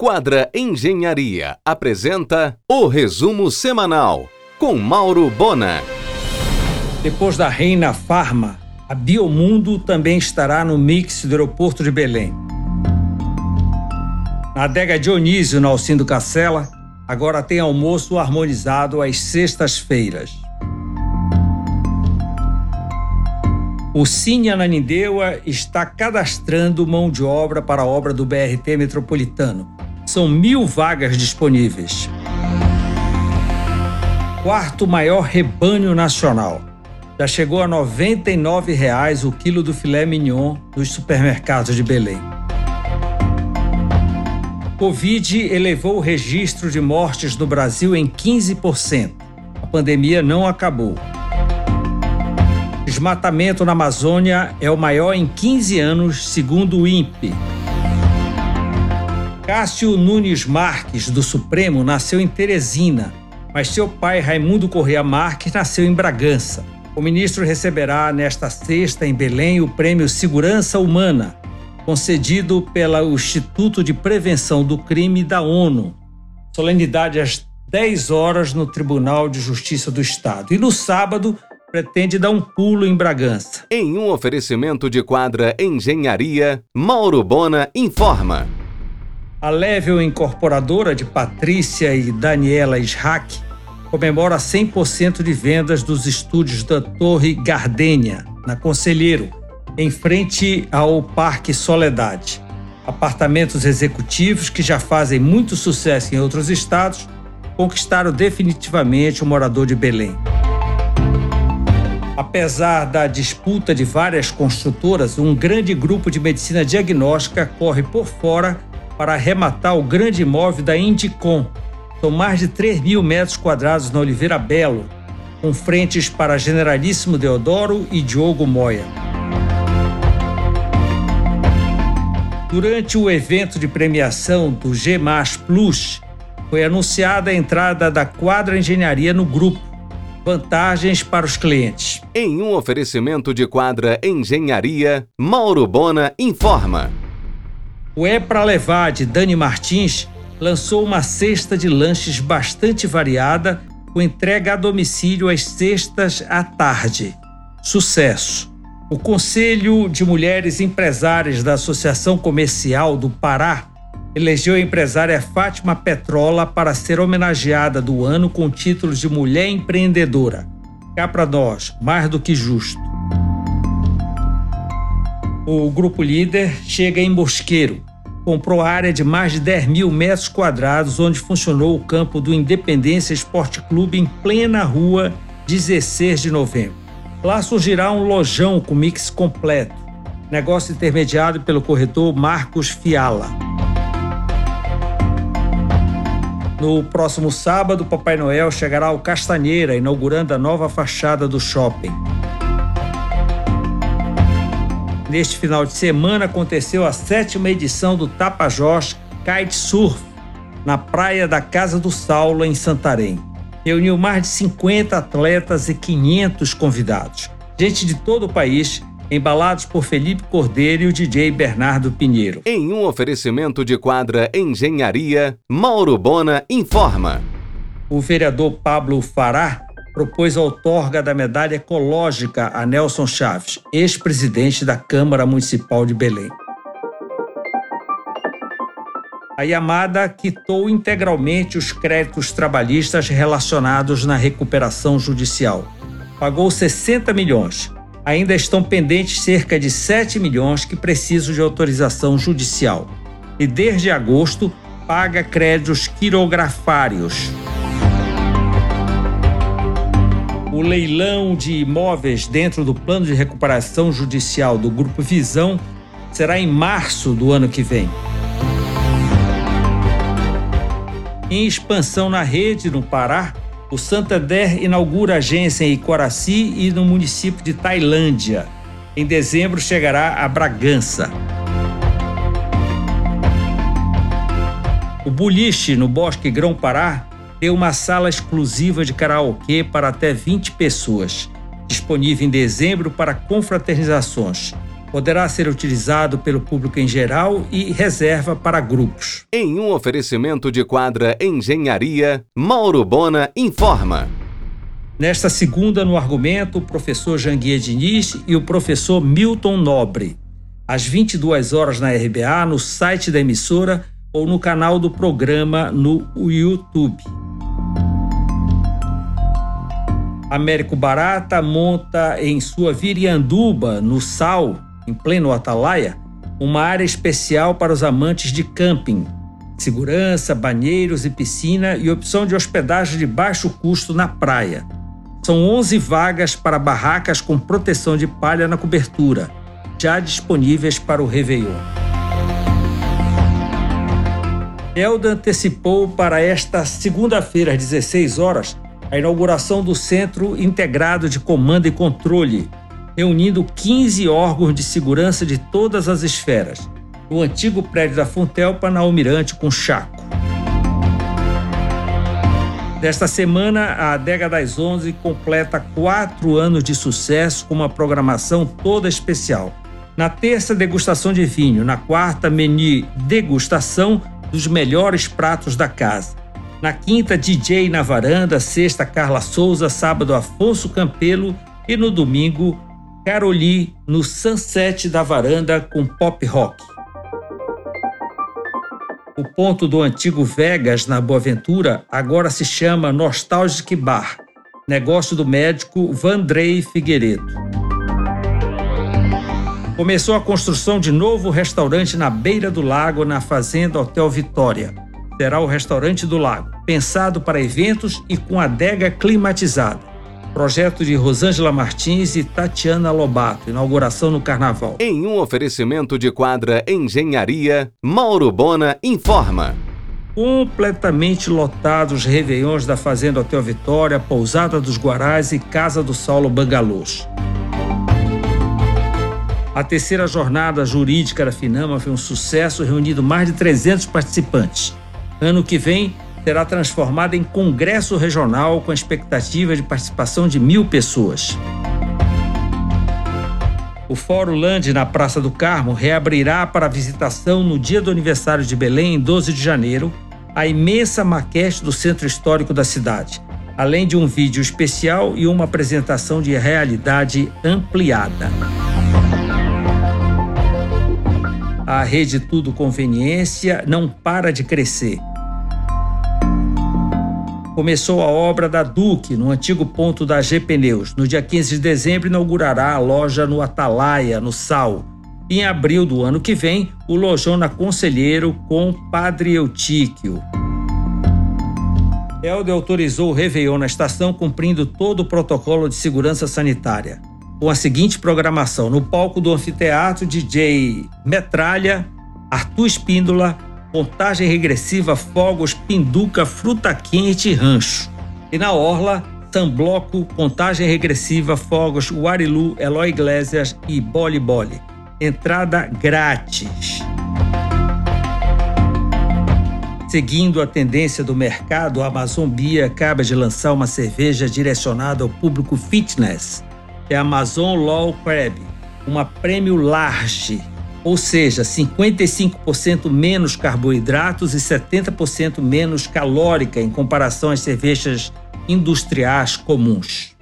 Quadra Engenharia apresenta o resumo semanal com Mauro Bona. Depois da Reina Farma, a Biomundo também estará no mix do aeroporto de Belém. Na adega Dionísio, na Alcindo Cacela, agora tem almoço harmonizado às sextas-feiras. O Cine Ananindeua está cadastrando mão de obra para a obra do BRT metropolitano. São mil vagas disponíveis. Quarto maior rebanho nacional. Já chegou a R$ 99,00 o quilo do filé mignon nos supermercados de Belém. Covid elevou o registro de mortes no Brasil em 15%. A pandemia não acabou. Desmatamento na Amazônia é o maior em 15 anos, segundo o INPE. Cássio Nunes Marques, do Supremo, nasceu em Teresina, mas seu pai, Raimundo Correa Marques, nasceu em Bragança. O ministro receberá nesta sexta, em Belém, o Prêmio Segurança Humana, concedido pelo Instituto de Prevenção do Crime da ONU. Solenidade às 10 horas no Tribunal de Justiça do Estado. E no sábado, pretende dar um pulo em Bragança. Em um oferecimento de quadra Engenharia, Mauro Bona informa. A Level Incorporadora de Patrícia e Daniela Ishak comemora 100% de vendas dos estúdios da Torre Gardênia, na Conselheiro, em frente ao Parque Soledade. Apartamentos executivos que já fazem muito sucesso em outros estados conquistaram definitivamente o morador de Belém. Apesar da disputa de várias construtoras, um grande grupo de medicina diagnóstica corre por fora para arrematar o grande imóvel da Indicom. São mais de 3 mil metros quadrados na Oliveira Belo, com frentes para Generalíssimo Deodoro e Diogo Moya. Durante o evento de premiação do GMAS Plus, foi anunciada a entrada da Quadra Engenharia no grupo vantagens para os clientes. Em um oferecimento de quadra Engenharia, Mauro Bona informa. O É Pra Levar de Dani Martins lançou uma cesta de lanches bastante variada com entrega a domicílio às sextas à tarde. Sucesso! O Conselho de Mulheres Empresárias da Associação Comercial do Pará elegeu a empresária Fátima Petrola para ser homenageada do ano com o título de Mulher Empreendedora. Cá para nós, mais do que justo. O grupo líder chega em Mosqueiro. Comprou área de mais de 10 mil metros quadrados, onde funcionou o campo do Independência Esporte Clube em plena rua 16 de novembro. Lá surgirá um lojão com mix completo. Negócio intermediado pelo corretor Marcos Fiala. No próximo sábado, Papai Noel chegará ao Castanheira, inaugurando a nova fachada do shopping. Neste final de semana aconteceu a sétima edição do Tapajós Kite Surf, na praia da Casa do Saulo, em Santarém. Reuniu mais de 50 atletas e 500 convidados. Gente de todo o país embalados por Felipe Cordeiro e o DJ Bernardo Pinheiro. Em um oferecimento de quadra Engenharia, Mauro Bona informa. O vereador Pablo Fará propôs a outorga da medalha ecológica a Nelson Chaves, ex-presidente da Câmara Municipal de Belém. A Yamada quitou integralmente os créditos trabalhistas relacionados na recuperação judicial. Pagou 60 milhões, ainda estão pendentes cerca de 7 milhões que precisam de autorização judicial. E desde agosto paga créditos quirografários. O leilão de imóveis dentro do plano de recuperação judicial do Grupo Visão será em março do ano que vem. Em expansão na rede no Pará, o Santander inaugura agência em Icoraci e no município de Tailândia. Em dezembro chegará a Bragança. O Boliche, no Bosque Grão-Pará, tem uma sala exclusiva de karaokê para até 20 pessoas, disponível em dezembro para confraternizações. Poderá ser utilizado pelo público em geral e reserva para grupos. Em um oferecimento de quadra Engenharia, Mauro Bona informa. Nesta segunda, no argumento, o professor Janguier Diniz e o professor Milton Nobre. Às 22 horas na RBA, no site da emissora ou no canal do programa no YouTube. Américo Barata monta em sua Virianduba, no Sal, em pleno Atalaia, uma área especial para os amantes de camping. Segurança, banheiros e piscina e opção de hospedagem de baixo custo na praia. São 11 vagas para barracas com proteção de palha na cobertura, já disponíveis para o Réveillon. Elda antecipou para esta segunda-feira, às 16 horas, a inauguração do Centro Integrado de Comando e Controle, reunindo 15 órgãos de segurança de todas as esferas, no antigo prédio da Fontelpa, na Almirante com Chaco. Desta semana, a Adega das Onze completa quatro anos de sucesso com uma programação toda especial. Na terça, degustação de vinho. Na quarta, menu degustação dos melhores pratos da casa. Na quinta, DJ na varanda, sexta, Carla Souza, sábado, Afonso Campelo e no domingo, Caroli no sunset da varanda com pop rock. O ponto do antigo Vegas na Boaventura agora se chama Nostalgic Bar, negócio do médico Vandrei Figueiredo. Começou a construção de novo restaurante na beira do lago na Fazenda Hotel Vitória. Será o restaurante do lago, pensado para eventos e com adega climatizada. Projeto de Rosângela Martins e Tatiana Lobato. Inauguração no Carnaval. Em um oferecimento de quadra Engenharia, Mauro Bona informa. Completamente lotados Réveillões da Fazenda Hotel Vitória, Pousada dos Guarás e Casa do Saulo Bangalôs. A terceira jornada jurídica da Finama foi um sucesso, reunindo mais de 300 participantes. Ano que vem, será transformada em congresso regional com expectativa de participação de mil pessoas. O Fórum Land na Praça do Carmo reabrirá para visitação no dia do aniversário de Belém, em 12 de janeiro, a imensa maquete do centro histórico da cidade, além de um vídeo especial e uma apresentação de realidade ampliada. A rede Tudo Conveniência não para de crescer. Começou a obra da Duque, no antigo ponto da G Pneus. No dia 15 de dezembro, inaugurará a loja no Atalaia, no Sal. Em abril do ano que vem, o lojão na Conselheiro com Padre Eutíquio. Helder autorizou o Réveillon na estação, cumprindo todo o protocolo de segurança sanitária com a seguinte programação: no palco do anfiteatro, DJ Metralha, Arthur Espíndola, contagem regressiva, fogos, pinduca, fruta quente e rancho. E na orla, Bloco, contagem regressiva, fogos, Warilu, Eloy Iglesias e Boli Boli. Entrada grátis. Seguindo a tendência do mercado, a Amazon Bia acaba de lançar uma cerveja direcionada ao público fitness é a Amazon Law Crab, uma prêmio large, ou seja, 55% menos carboidratos e 70% menos calórica em comparação às cervejas industriais comuns.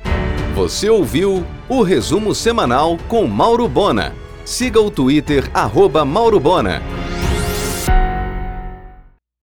Você ouviu o resumo semanal com Mauro Bona. Siga o Twitter arroba Mauro Bona.